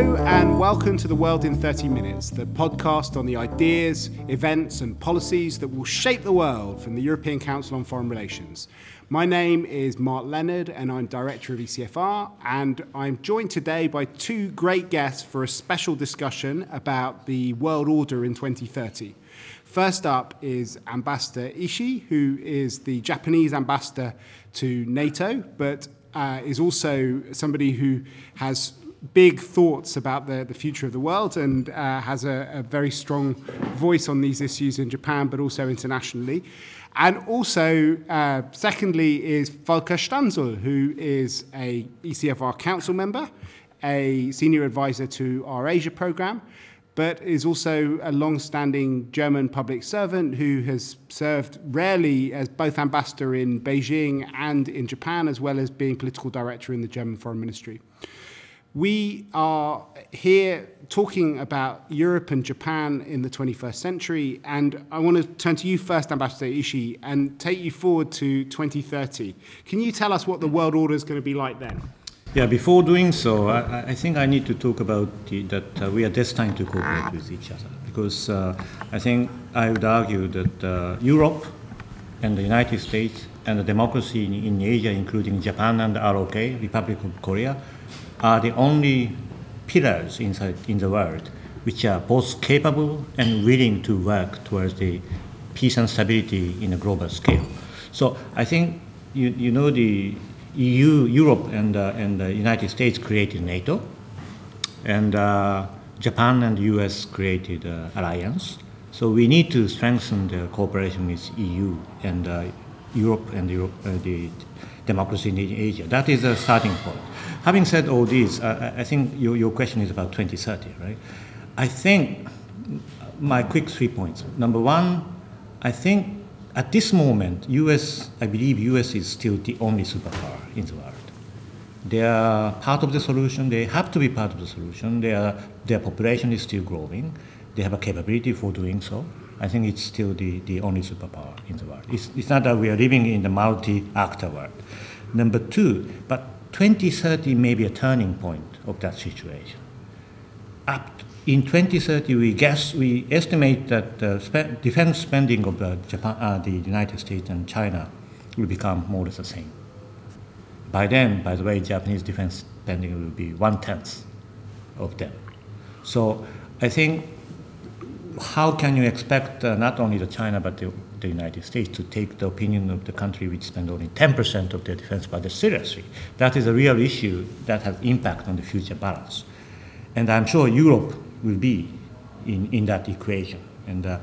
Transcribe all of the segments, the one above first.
Hello, and welcome to The World in 30 Minutes, the podcast on the ideas, events, and policies that will shape the world from the European Council on Foreign Relations. My name is Mark Leonard, and I'm Director of ECFR, and I'm joined today by two great guests for a special discussion about the world order in 2030. First up is Ambassador Ishii, who is the Japanese ambassador to NATO, but uh, is also somebody who has big thoughts about the, the future of the world and uh, has a, a, very strong voice on these issues in Japan, but also internationally. And also, uh, secondly, is Volker Stanzel, who is a ECFR council member, a senior advisor to our Asia program, but is also a long-standing German public servant who has served rarely as both ambassador in Beijing and in Japan, as well as being political director in the German Foreign Ministry. We are here talking about Europe and Japan in the 21st century, and I want to turn to you first, Ambassador Ishii, and take you forward to 2030. Can you tell us what the world order is going to be like then? Yeah, before doing so, I, I think I need to talk about the, that uh, we are destined to cooperate with each other, because uh, I think I would argue that uh, Europe and the United States and the democracy in, in Asia, including Japan and the ROK, Republic of Korea, are the only pillars inside in the world which are both capable and willing to work towards the peace and stability in a global scale. So I think you, you know the EU, Europe, and, uh, and the United States created NATO, and uh, Japan and the US created uh, alliance. So we need to strengthen the cooperation with EU and uh, Europe and Europe, uh, the democracy in Asia. That is a starting point. Having said all this, uh, I think your, your question is about 2030, right? I think my quick three points. Number one, I think at this moment, US, I believe US is still the only superpower in the world. They are part of the solution. They have to be part of the solution. They are, their population is still growing. They have a capability for doing so. I think it's still the, the only superpower in the world. It's, it's not that we are living in the multi-actor world. Number two, but 2030 may be a turning point of that situation. Up in 2030, we guess we estimate that spe- defense spending of the, Japan, uh, the United States and China will become more or less the same. By then, by the way, Japanese defense spending will be one tenth of them. So I think how can you expect uh, not only the China but the, the, United States to take the opinion of the country which spend only 10% of their defense budget seriously? That is a real issue that has impact on the future balance. And I'm sure Europe will be in, in that equation. And uh,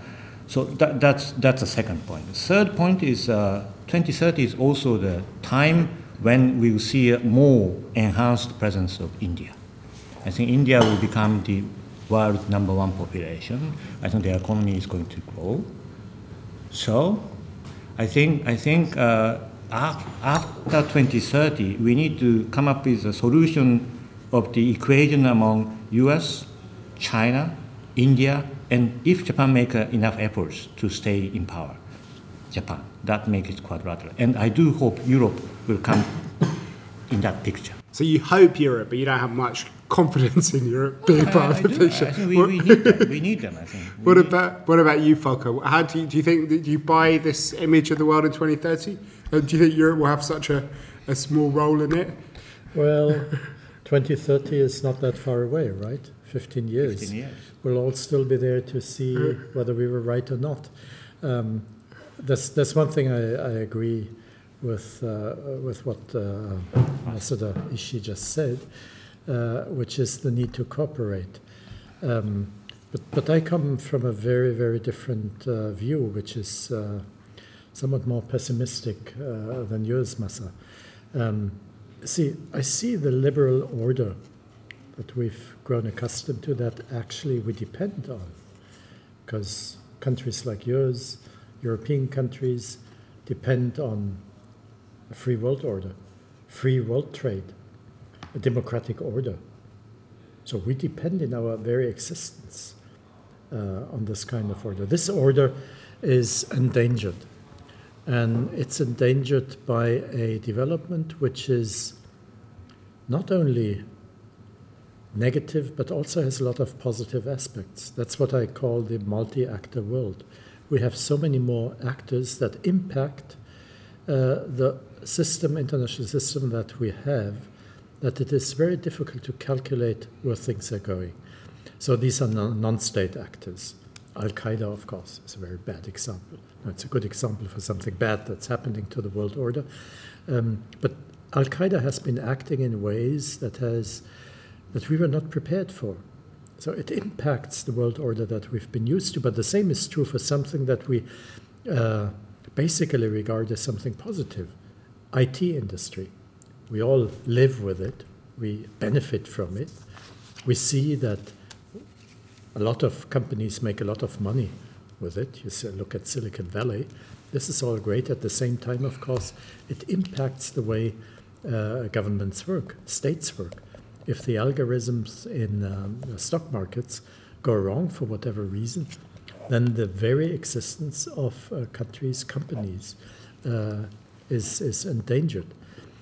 so that, that's, that's the second point. The third point is uh, 2030 is also the time when we will see a more enhanced presence of India. I think India will become the world number one population. I think the economy is going to grow. So, I think I think uh, after 2030, we need to come up with a solution of the equation among U.S., China, India, and if Japan make enough efforts to stay in power, Japan, that makes it quadrilateral. And I do hope Europe will come in that picture. So you hope Europe, but you don't have much confidence in Europe being part of the picture. We, we, need them. We need them. I think. We what about what about you, Volker? How do you, do you think that you buy this image of the world in 2030? Uh, do you think Europe will have such a, a small role in it? Well, 2030 is not that far away, right? 15 years. 15 years. We'll all still be there to see whether we were right or not. Um, that's that's one thing I, I agree with uh, with what uh, Ambassador Ishii just said, uh, which is the need to cooperate. Um, but but I come from a very very different uh, view, which is uh, somewhat more pessimistic uh, than yours, Masa. Um, see, I see the liberal order that we've grown accustomed to that actually we depend on, because countries like yours, European countries, depend on a free world order, free world trade, a democratic order. So we depend in our very existence uh, on this kind of order. This order is endangered, and it's endangered by a development which is not only negative, but also has a lot of positive aspects. That's what I call the multi actor world. We have so many more actors that impact the system, international system that we have, that it is very difficult to calculate where things are going. So these are non state actors. Al Qaeda, of course, is a very bad example. it's a good example for something bad that's happening to the world order. Um, but Al Qaeda has been acting in ways that has that we were not prepared for. So it impacts the world order that we've been used to. But the same is true for something that we uh, basically regard as something positive. IT industry. We all live with it. We benefit from it. We see that a lot of companies make a lot of money with it. You look at Silicon Valley. This is all great. At the same time, of course, it impacts the way uh, governments work, states work. If the algorithms in um, stock markets go wrong for whatever reason, then the very existence of uh, countries, companies, uh, is, is endangered.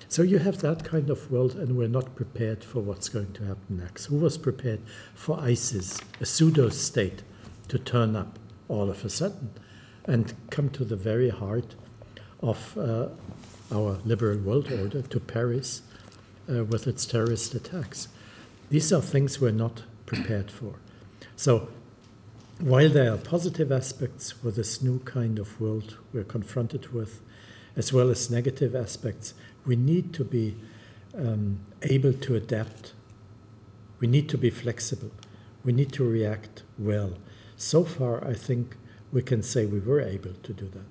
So you have that kind of world, and we're not prepared for what's going to happen next. Who was prepared for ISIS, a pseudo state, to turn up all of a sudden and come to the very heart of uh, our liberal world order, to Paris, uh, with its terrorist attacks? These are things we're not prepared for. So while there are positive aspects with this new kind of world we're confronted with, as well as negative aspects, we need to be um, able to adapt. We need to be flexible. We need to react well. So far, I think we can say we were able to do that.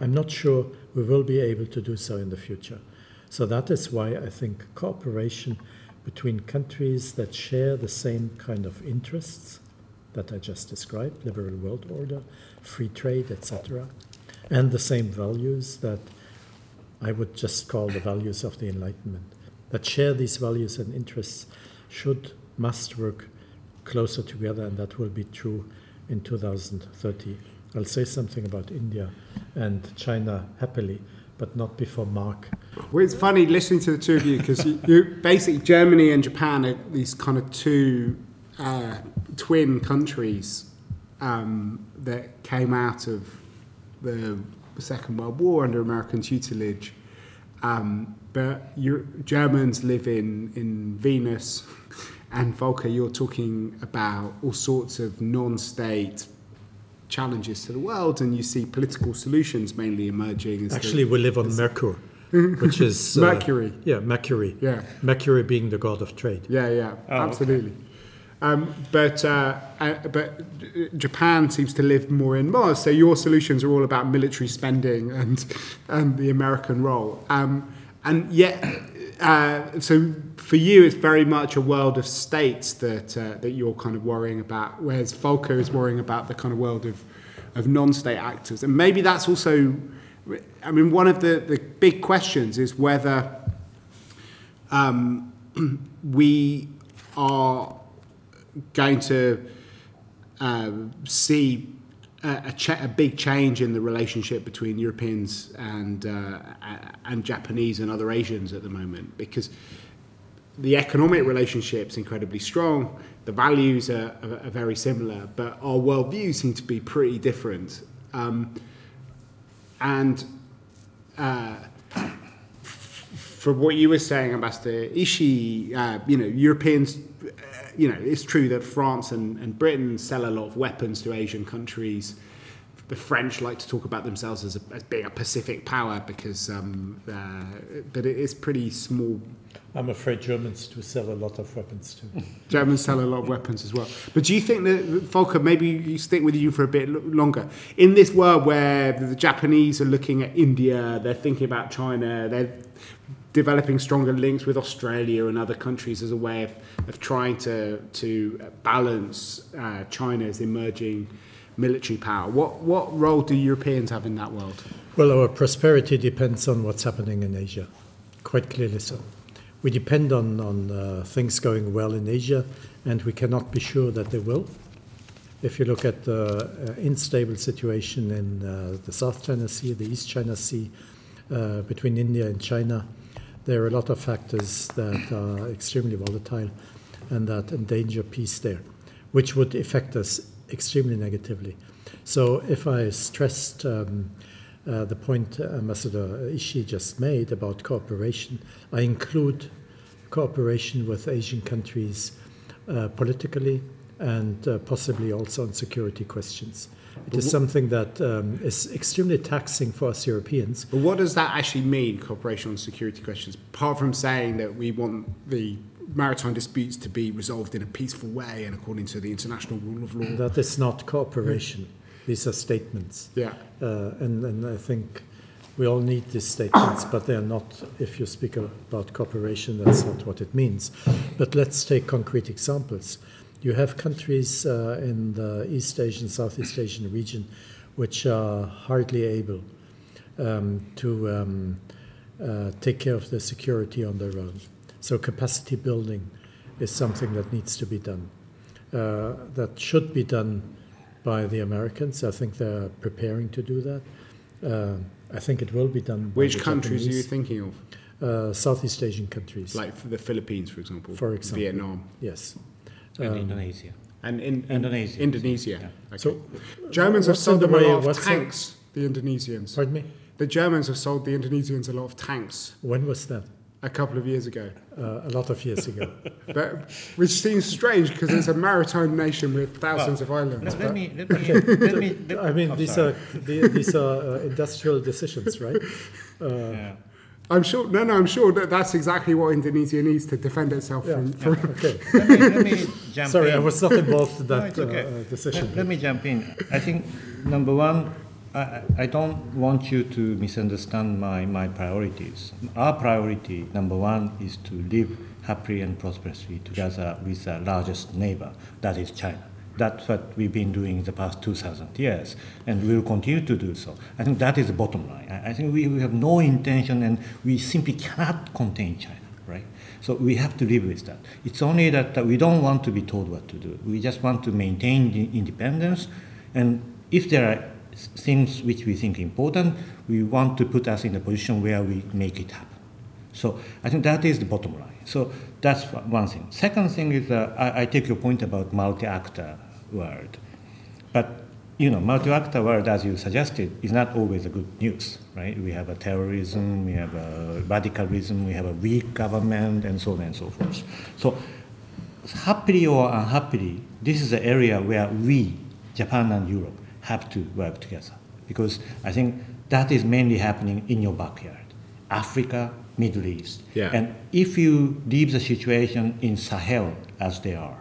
I'm not sure we will be able to do so in the future. So that is why I think cooperation between countries that share the same kind of interests that I just described liberal world order, free trade, etc., and the same values that I would just call the values of the Enlightenment, that share these values and interests should, must work closer together, and that will be true in 2030. I'll say something about India and China happily, but not before Mark. Well, it's funny listening to the two of you because you, you, basically Germany and Japan are these kind of two uh, twin countries um, that came out of the Second World War under American tutelage. Um, but Germans live in, in Venus, and Volker, you're talking about all sorts of non state challenges to the world, and you see political solutions mainly emerging. Actually, the, we live on Mercury. which is uh, Mercury. Yeah, Mercury. Yeah, Mercury being the god of trade. Yeah, yeah, oh, absolutely. Okay. Um, but uh, uh, but Japan seems to live more in Mars. So your solutions are all about military spending and and the American role. Um, and yet, uh, so for you, it's very much a world of states that uh, that you're kind of worrying about, whereas Volker is worrying about the kind of world of of non-state actors. And maybe that's also, I mean, one of the, the big questions is whether um, we are going to uh, see a, a, ch- a, big change in the relationship between Europeans and uh, and Japanese and other Asians at the moment because the economic relationship's incredibly strong. The values are, are, are very similar, but our worldviews seem to be pretty different. Um, and uh, for what you were saying, Ambassador Ishii, uh, you know, Europeans you know, it's true that France and, and Britain sell a lot of weapons to Asian countries. The French like to talk about themselves as, a, as being a Pacific power because, um, uh, but it is pretty small. I'm afraid Germans do sell a lot of weapons too. Germans sell a lot of weapons as well. But do you think that, Volker, maybe you stick with you for a bit longer? In this world where the Japanese are looking at India, they're thinking about China, they're developing stronger links with Australia and other countries as a way of, of trying to, to balance uh, China's emerging military power. What, what role do Europeans have in that world? Well, our prosperity depends on what's happening in Asia, quite clearly so. We depend on, on uh, things going well in Asia, and we cannot be sure that they will. If you look at the uh, unstable situation in uh, the South China Sea, the East China Sea, uh, between India and China, there are a lot of factors that are extremely volatile. and that endanger peace there, which would affect us extremely negatively. So if I stressed um, uh, the point Ambassador Ishii just made about cooperation, I include cooperation with Asian countries uh, politically and uh, possibly also on security questions. It is something that um, is extremely taxing for us Europeans. But what does that actually mean, cooperation on security questions? Apart from saying that we want the maritime disputes to be resolved in a peaceful way and according to the international rule of law. That is not cooperation. These are statements. Yeah. Uh, and, and I think we all need these statements, but they are not, if you speak about cooperation, that's not what it means. But let's take concrete examples. You have countries uh, in the East Asian, Southeast Asian region which are hardly able um, to um, uh, take care of the security on their own. So, capacity building is something that needs to be done. Uh, that should be done by the Americans. I think they're preparing to do that. Uh, I think it will be done. Which countries Japanese. are you thinking of? Uh, Southeast Asian countries. Like the Philippines, for example. For example. Vietnam. Yes. And um, Indonesia. And in, in Indonesia. Indonesia. Yeah. Okay. So, Germans have sold them a lot of tanks, the Indonesians. Pardon me? The Germans have sold the Indonesians a lot of tanks. When was that? A couple of years ago. Uh, a lot of years ago. but, which seems strange because it's a maritime nation with thousands well, of islands. Let, let me, let me, let me, I mean, oh, these, are, these are uh, industrial decisions, right? Uh, yeah. I'm sure. No, no. I'm sure that that's exactly what Indonesia needs to defend itself yeah. from. from yeah. Okay. let, me, let me jump Sorry, in. I was not involved in that no, okay. uh, decision. Let, let, me jump in. I think number one, I, I don't want you to misunderstand my, my priorities. Our priority, number one, is to live happily and prosperously together with our largest neighbor, that is China. That's what we've been doing in the past 2,000 years, and we will continue to do so. I think that is the bottom line. I think we, we have no intention, and we simply cannot contain China, right? So we have to live with that. It's only that we don't want to be told what to do. We just want to maintain independence, and if there are things which we think important, we want to put us in a position where we make it happen. So I think that is the bottom line. So that's one thing. Second thing is uh, I, I, take your point about multi-actor world. But you know, multi-actor world, as you suggested, is not always a good news, right? We have a terrorism, we have a radicalism, we have a weak government, and so on and so forth. So, happily or unhappily, this is the area where we, Japan and Europe, have to work together because I think that is mainly happening in your backyard, Africa, Middle East. Yeah. And if you leave the situation in Sahel as they are,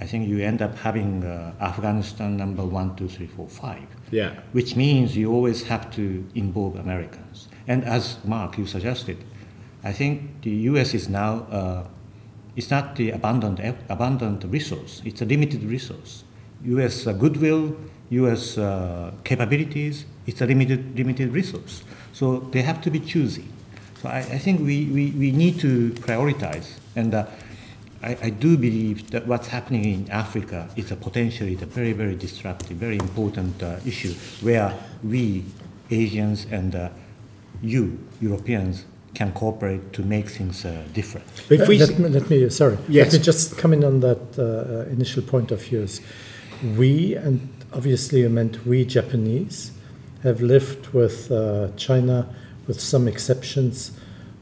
I think you end up having uh, Afghanistan number one, two, three, four, five. Yeah. Which means you always have to involve Americans. And as Mark, you suggested, I think the U.S. is now uh, it's not the abundant abundant resource; it's a limited resource. U.S. Uh, goodwill, U.S. Uh, capabilities, it's a limited limited resource. So they have to be choosy. So I, I think we, we, we need to prioritize and. Uh, I, I, do believe that what's happening in Africa is a potentially a very, very disruptive, very important uh, issue where we, Asians, and uh, you, Europeans, can cooperate to make things uh, different. Uh, let, me, let me, sorry, yes. let me just come in on that uh, initial point of yours. We, and obviously you meant we Japanese, have lived with uh, China, with some exceptions,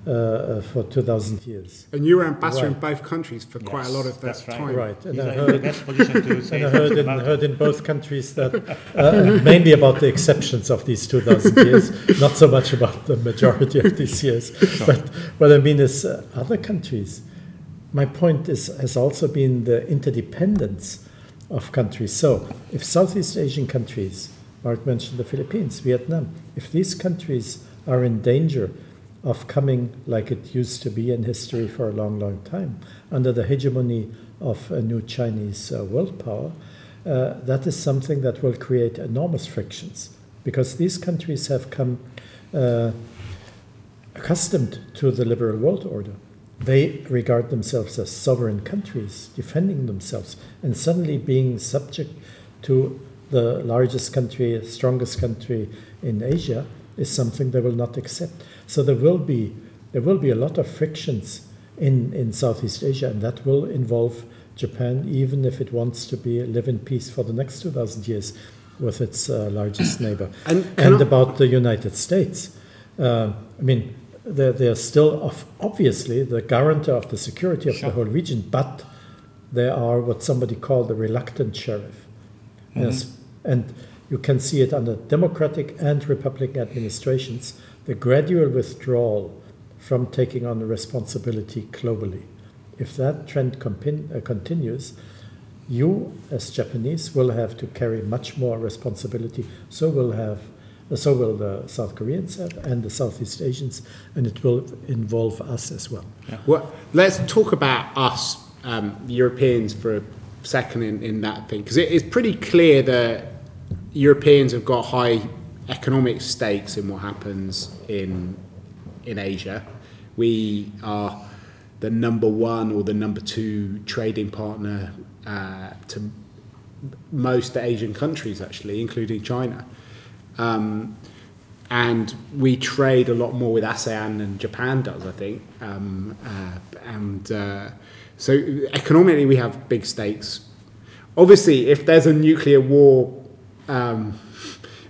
uh, uh, for 2,000 years. And you were ambassador right. in both countries for yes, quite a lot of that right. time. Right. And I heard, and I heard, in, heard in both countries that uh, mainly about the exceptions of these 2,000 years, not so much about the majority of these years. Sure. But what I mean is uh, other countries. My point is has also been the interdependence of countries. So if Southeast Asian countries, Mark mentioned the Philippines, Vietnam, if these countries are in danger of coming like it used to be in history for a long, long time, under the hegemony of a new Chinese uh, world power, uh, that is something that will create enormous frictions because these countries have come uh, accustomed to the liberal world order. They regard themselves as sovereign countries, defending themselves, and suddenly being subject to the largest country, strongest country in Asia is something they will not accept. So there will be there will be a lot of frictions in, in Southeast Asia, and that will involve Japan, even if it wants to be live in peace for the next 2,000 years with its uh, largest neighbor. And And, about the United States, uh, I mean, they're, they're still of, obviously the guarantor of the security of the whole region, but they are what somebody called the reluctant sheriff. Yes, and you can see it under Democratic and Republican administrations, the gradual withdrawal from taking on the responsibility globally. If that trend uh, continues, you as Japanese will have to carry much more responsibility. So will have, uh, so will the South Koreans have, and the Southeast Asians, and it will involve us as well. Well, let's talk about us, um, Europeans, for a second in, in that thing, because it is pretty clear that Europeans have got high economic stakes in what happens in in Asia. We are the number one or the number two trading partner uh, to most Asian countries, actually, including China. Um, and we trade a lot more with ASEAN than Japan does, I think. Um, uh, and uh, so economically, we have big stakes. Obviously, if there's a nuclear war um,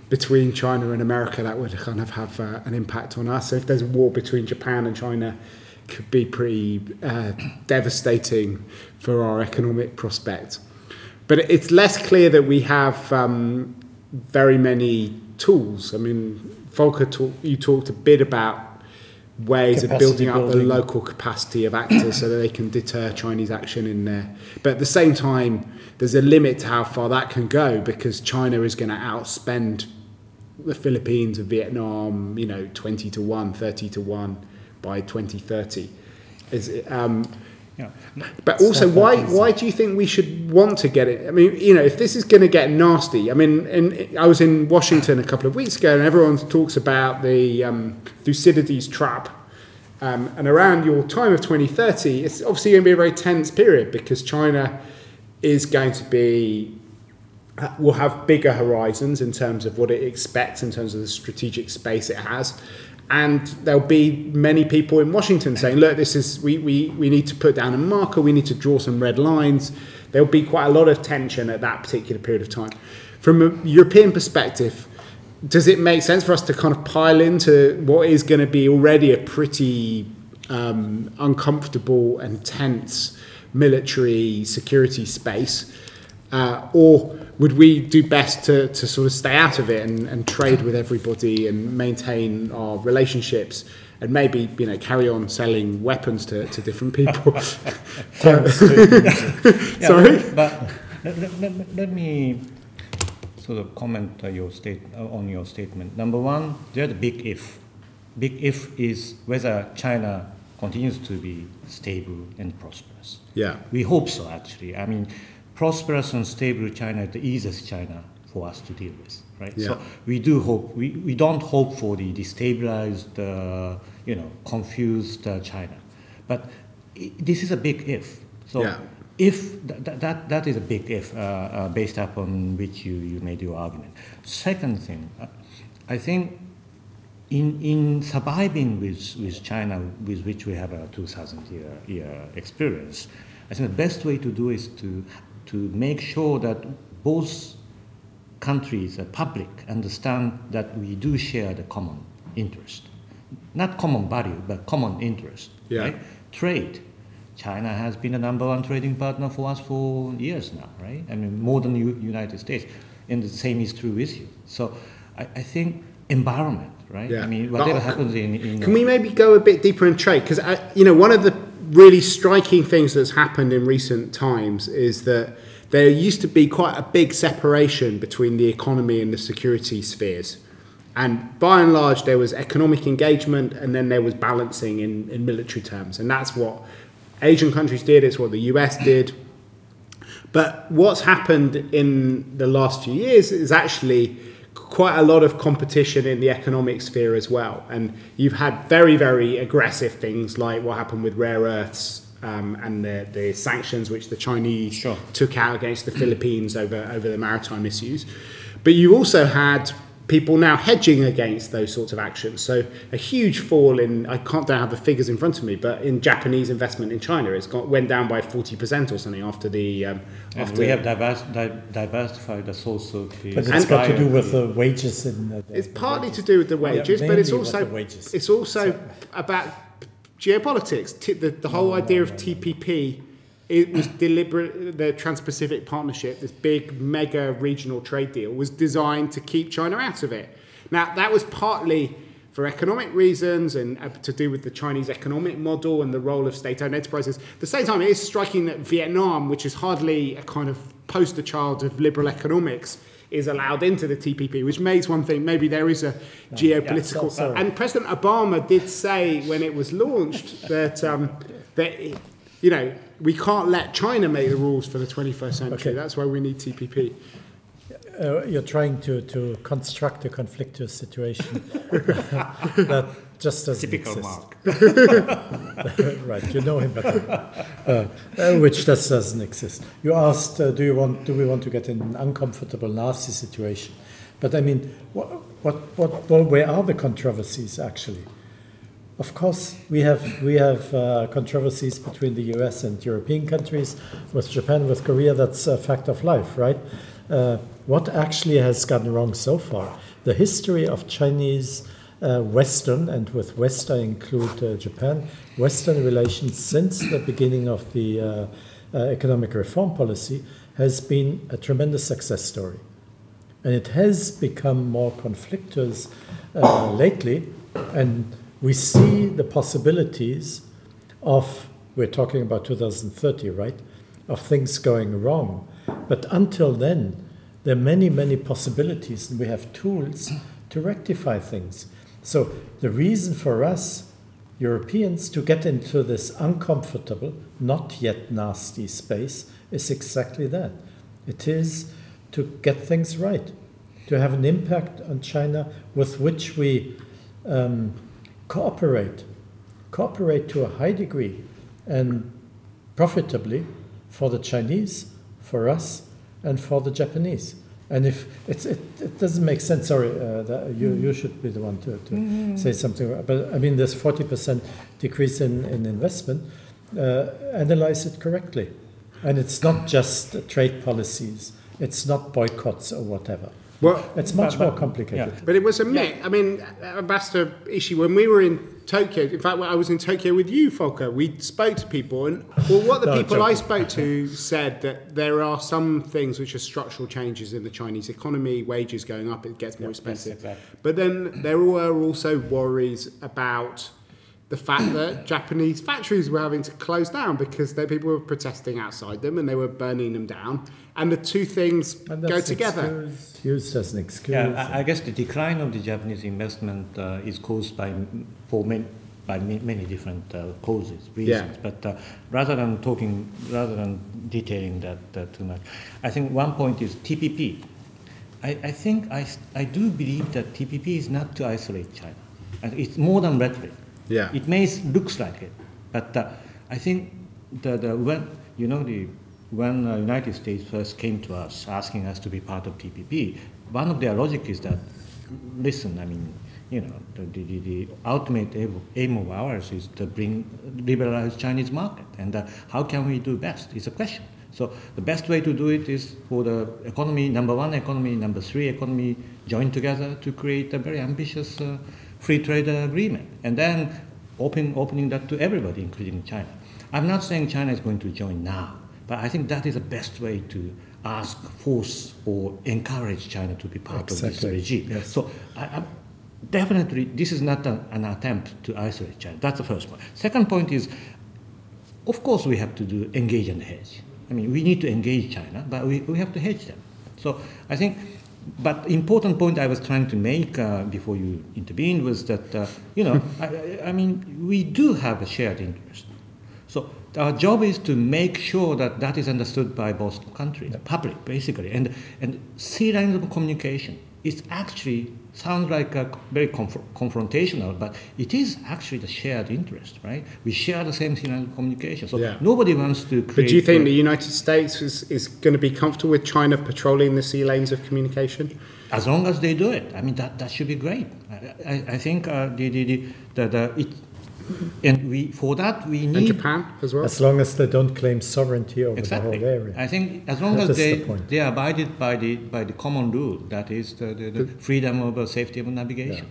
between China and America, that would kind of have uh, an impact on us. So if there's a war between Japan and China, could be pretty uh, devastating for our economic prospect. But it's less clear that we have um, very many tools. I mean, Volker, talk, you talked a bit about ways of Capacity building up the local capacity of actors so that they can deter Chinese action in there. But at the same time, there's a limit to how far that can go because China is going to outspend the Philippines and Vietnam, you know, 20 to 1, 30 to 1 by 2030. Is it, um, Yeah. but also, why why do you think we should want to get it? I mean, you know, if this is going to get nasty, I mean, and I was in Washington a couple of weeks ago, and everyone talks about the um, Thucydides trap. Um, and around your time of 2030, it's obviously going to be a very tense period because China is going to be will have bigger horizons in terms of what it expects in terms of the strategic space it has. And there'll be many people in Washington saying, look, this is we, we, we need to put down a marker, we need to draw some red lines. There'll be quite a lot of tension at that particular period of time. From a European perspective, does it make sense for us to kind of pile into what is going to be already a pretty um, uncomfortable and tense military security space? Uh, or would we do best to, to sort of stay out of it and, and trade with everybody and maintain our relationships and maybe you know carry on selling weapons to, to different people? Yeah, Sorry? But let, let, let, me sort of comment your state, on your statement. Number one, there's a big if. Big if is whether China continues to be stable and prosperous. yeah. We hope so, actually. I mean, prosperous and stable China is the easiest China for us to deal with, right? Yeah. So we do hope, we, we don't hope for the destabilized, uh, you know, confused uh, China. But i this is a big if. So Yeah. if th- th- that, that is a big if uh, uh, based upon which you, you made your argument. Second thing, uh, I think in, in surviving with, with China, with which we have a 2,000 year, year experience, I think the best way to do is to, to make sure that both countries, the public, understand that we do share the common interest. Not common value, but common interest. Yeah. Right? Trade. China has been the number one trading partner for us for years now, right? I mean, more than the United States. And the same is true with you. So I, I think environment, right? Yeah. I mean, whatever happens in, in Can we maybe go a bit deeper in trade? Because uh, you know, one of the really striking things that's happened in recent times is that there used to be quite a big separation between the economy and the security spheres. And by and large, there was economic engagement and then there was balancing in, in military terms. And that's what Asian countries did, it's what the US did. But what's happened in the last few years is actually quite a lot of competition in the economic sphere as well. And you've had very, very aggressive things like what happened with rare earths um, and the, the sanctions which the Chinese Sure. took out against the Philippines over, over the maritime issues. But you also had people now hedging against those sorts of actions. So a huge fall in I can't don't have the figures in front of me, but in Japanese investment in China, it's got went down by forty percent or something after the um, And after we have divers, di- diversified the source of the But it's got to do with the wages in. The, It's partly to do with the wages, but it's also wages. it's also about geopolitics. T- the, the whole idea of TPP it was deliberate. The Trans-Pacific Partnership, this big mega regional trade deal, was designed to keep China out of it. Now that was partly for economic reasons and uh, to do with the Chinese economic model and the role of state-owned enterprises. At the same time, it is striking that Vietnam, which is hardly a kind of poster child of liberal economics, is allowed into the TPP, which makes one think maybe there is a geopolitical. so- and President Obama did say when it was launched that um, that you know we can't let China make the rules for the 21st century. Okay. That's why we need TPP. uh, you're trying to, to construct a conflictuous situation that just doesn't Typical exist. Mark. right, you know him better. Uh, uh, which just doesn't exist. You asked, uh, do you want, do we want to get in an uncomfortable, nasty situation? But I mean, what, what, what, well, where are the controversies actually? Of course, we have we have uh, controversies between the U.S. and European countries, with Japan, with Korea. That's a fact of life, right? Uh, what actually has gone wrong so far? The history of Chinese uh, Western, and with West I include uh, Japan, Western relations since the beginning of the uh, uh, economic reform policy has been a tremendous success story. And it has become more conflictuous lately, and we see the possibilities of, we're talking about 2030, right, of things going wrong. But until then, there are many, many possibilities, and we have tools to rectify things. So the reason for us, Europeans, to get into this uncomfortable, not yet nasty space is exactly that. It is to get things right, to have an impact on China with which we um, cooperate, cooperate to a high degree and profitably for the Chinese, for us, and for the Japanese. And if it's, it, it doesn't make sense, sorry, uh, that you, you should be the one to, to say something. But I mean, there's 40% decrease in, in investment, uh, analyze it correctly. And it's not just trade policies, it's not boycotts or whatever. Well, It's much But- more complicated. yeah. But it was a mix. I mean, Ambassador Ishii, when we were in Tokyo, in fact, when I was in Tokyo with you, Volker, we spoke to people, and well, what the No, people I spoke to said that there are some things which are structural changes in the Chinese economy, wages going up, it gets more expensive. exactly. But then there were also worries about the fact that Japanese factories were having to close down because they, people were protesting outside them and they were burning them down. And the two things And go together. excuse- used as an excuse. Yeah, I, I guess the decline of the Japanese investment uh, is caused by for many, by many different uh, causes, reasons. But uh, rather than talking, rather than detailing that uh, too much, I think one point is TPP. I, I think I, s- I do believe that TPP is not to isolate China. And it's more than rhetoric. Yeah. It may looks like it, but uh, I think the, the when you know the when the United States first came to us asking us to be part of TPP, one of their logic is that listen, I mean, you know, the, the, the, ultimate aim, aim of ours is to bring liberalize Chinese market, and uh, how can we do best? Is a question. So the best way to do it is for the economy, number one economy, number three economy, join together to create a very ambitious uh, free trade agreement, and then open, opening that to everybody, including China. I'm not saying China is going to join now, but I think that is the best way to ask, force, or encourage China to be part of this Exactly, regime. yes. So I, definitely, this is not a- an attempt to isolate China. That's the first point. Second point is, of course, we have to do engage and hedge. I mean, we need to engage China, but we, we have to hedge them. So I think, but important point I was trying to make uh, before you intervened was that, uh, you know, I, I- I mean, we do have a shared interest. So our job is to make sure that that is understood by both countries, the public basically, and, and sea lines of communication is actually sounds like a very conf- confrontational, but it is actually the shared interest, right? We share the same signal communication, so Yeah. nobody wants to create. But do you think the United States is, is going to be comfortable with China patrolling the sea lanes of communication? as long as they do it, I mean that, that should be great. I, I, I think uh, the, the, the, the, the it, and we for that we And need Japan as well? As long as they don't claim sovereignty over exactly. the whole area. I think as long That as is the they point. they are abided by the by the common rule, that is the, the, the freedom of uh, safety of navigation,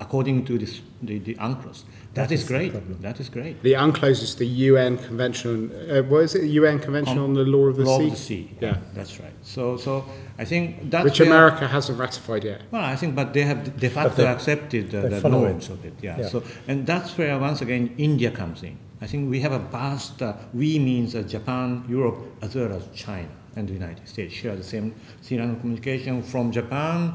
according to this the, the UNCLOS. That is, is great. That is great. The UNCLOS is the UN Convention. On, uh, what is it? The UN Convention Com- on the Law of the Law Sea, of the sea. Yeah. that's right. So so I think that's which America hasn't ratified yet. Well, I think, but they have de facto they- accepted uh, the norms of it. Yeah. Yeah. So, and that's where once again India comes in. I think we have a vast. Uh, we means uh, Japan, Europe, as well as China and the United States share the same signal of communication from Japan.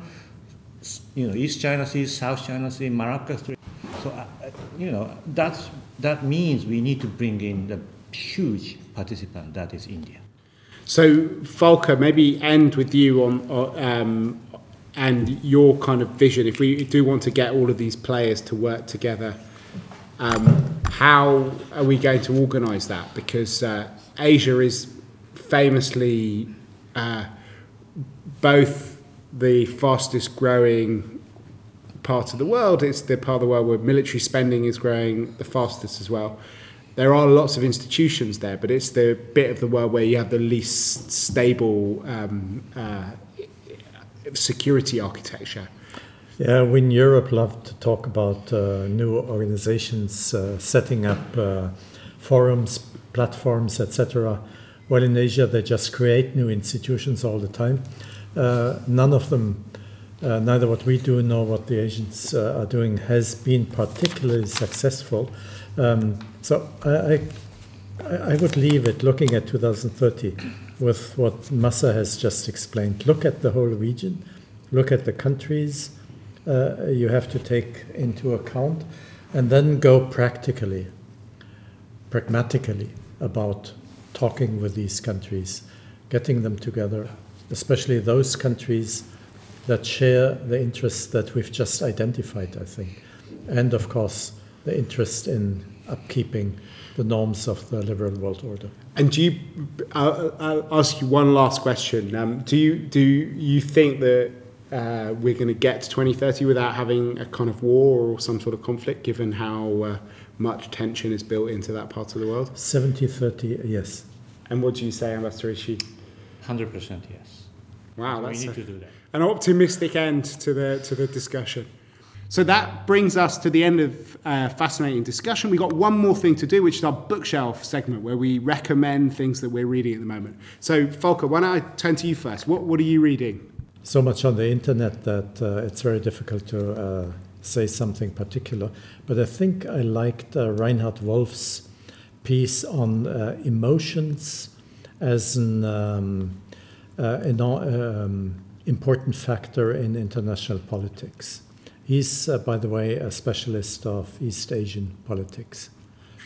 You know, East China Sea, South China Sea, Malacca Strait. So, uh, you know, that's that means we need to bring in the huge participant that is India. So, Volker, maybe end with you on, on um, and your kind of vision. If we do want to get all of these players to work together, um, how are we going to organise that? Because uh, Asia is famously uh, both the fastest growing part of the world. It's the part of the world where military spending is growing the fastest as well. There are lots of institutions there, but it's the bit of the world where you have the least stable um, uh, security architecture. Yeah, we in Europe love to talk about uh, new organizations uh, setting up uh, forums, platforms, etc. Well, in Asia, they just create new institutions all the time. Uh, none of them, uh, neither what we do nor what the Asians uh, are doing, has been particularly successful. Um, so I, I I I would leave it looking at 2030 with what Masa has just explained. Look at the whole region, look at the countries uh, you have to take into account, and then go practically, pragmatically about talking with these countries, getting them together, especially those countries that share the interests that we've just identified, I think. And of course, the interest in upkeeping the norms of the liberal world order. And do you? I'll, I'll ask you one last question. Um, do you do you think that uh, we're going to get to 2030 without having a kind of war or some sort of conflict, given how uh, much tension is built into that part of the world? 70 30, yes. And what do you say, Ambassador Ishii? Hundred percent yes. Wow, we need a- to do that. An optimistic end to the to the discussion. So that brings us to the end of uh, fascinating discussion. We've got one more thing to do, which is our bookshelf segment, where we recommend things that we're reading at the moment. So, Volker, why don't I turn to you first? What what are you reading? So much on the internet that uh, it's very difficult to uh, say something particular. But I think I liked uh, Reinhard Wolf's piece on uh, emotions as an, um, uh, an um, important factor in international politics. He's, uh, by the way, a specialist of East Asian politics.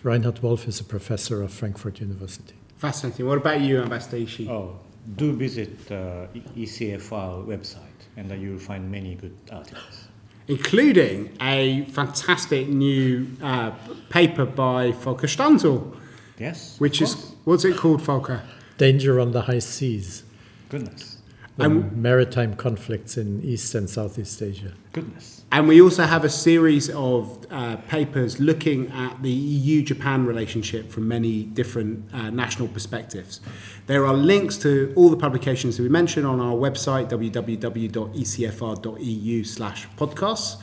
Reinhard Wolf is a professor of Frankfurt University. Fascinating. What about you, Ambassador Ishii? Oh, do visit uh, E- ECFR website, and then you'll find many good articles. Including a fantastic new uh, paper by Volker Stanzel, Yes. which of is what's it called, Volker? Danger on the high seas. goodness, the And- maritime conflicts in East and Southeast Asia. goodness. And we also have a series of uh, papers looking at the EU Japan relationship from many different uh, national perspectives. There are links to all the publications that we mentioned on our website, www.ecfr.eu/slash podcasts.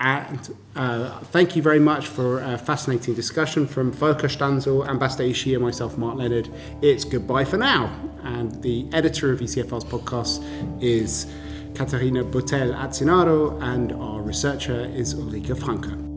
And uh, thank you very much for a fascinating discussion from Volker Stanzel, Ambassador Ishii, and myself, Mark Leonard. It's goodbye for now. And the editor of ECFR's podcast is Katharina Botel Azzinnaro, and our researcher is Ulrike Franke.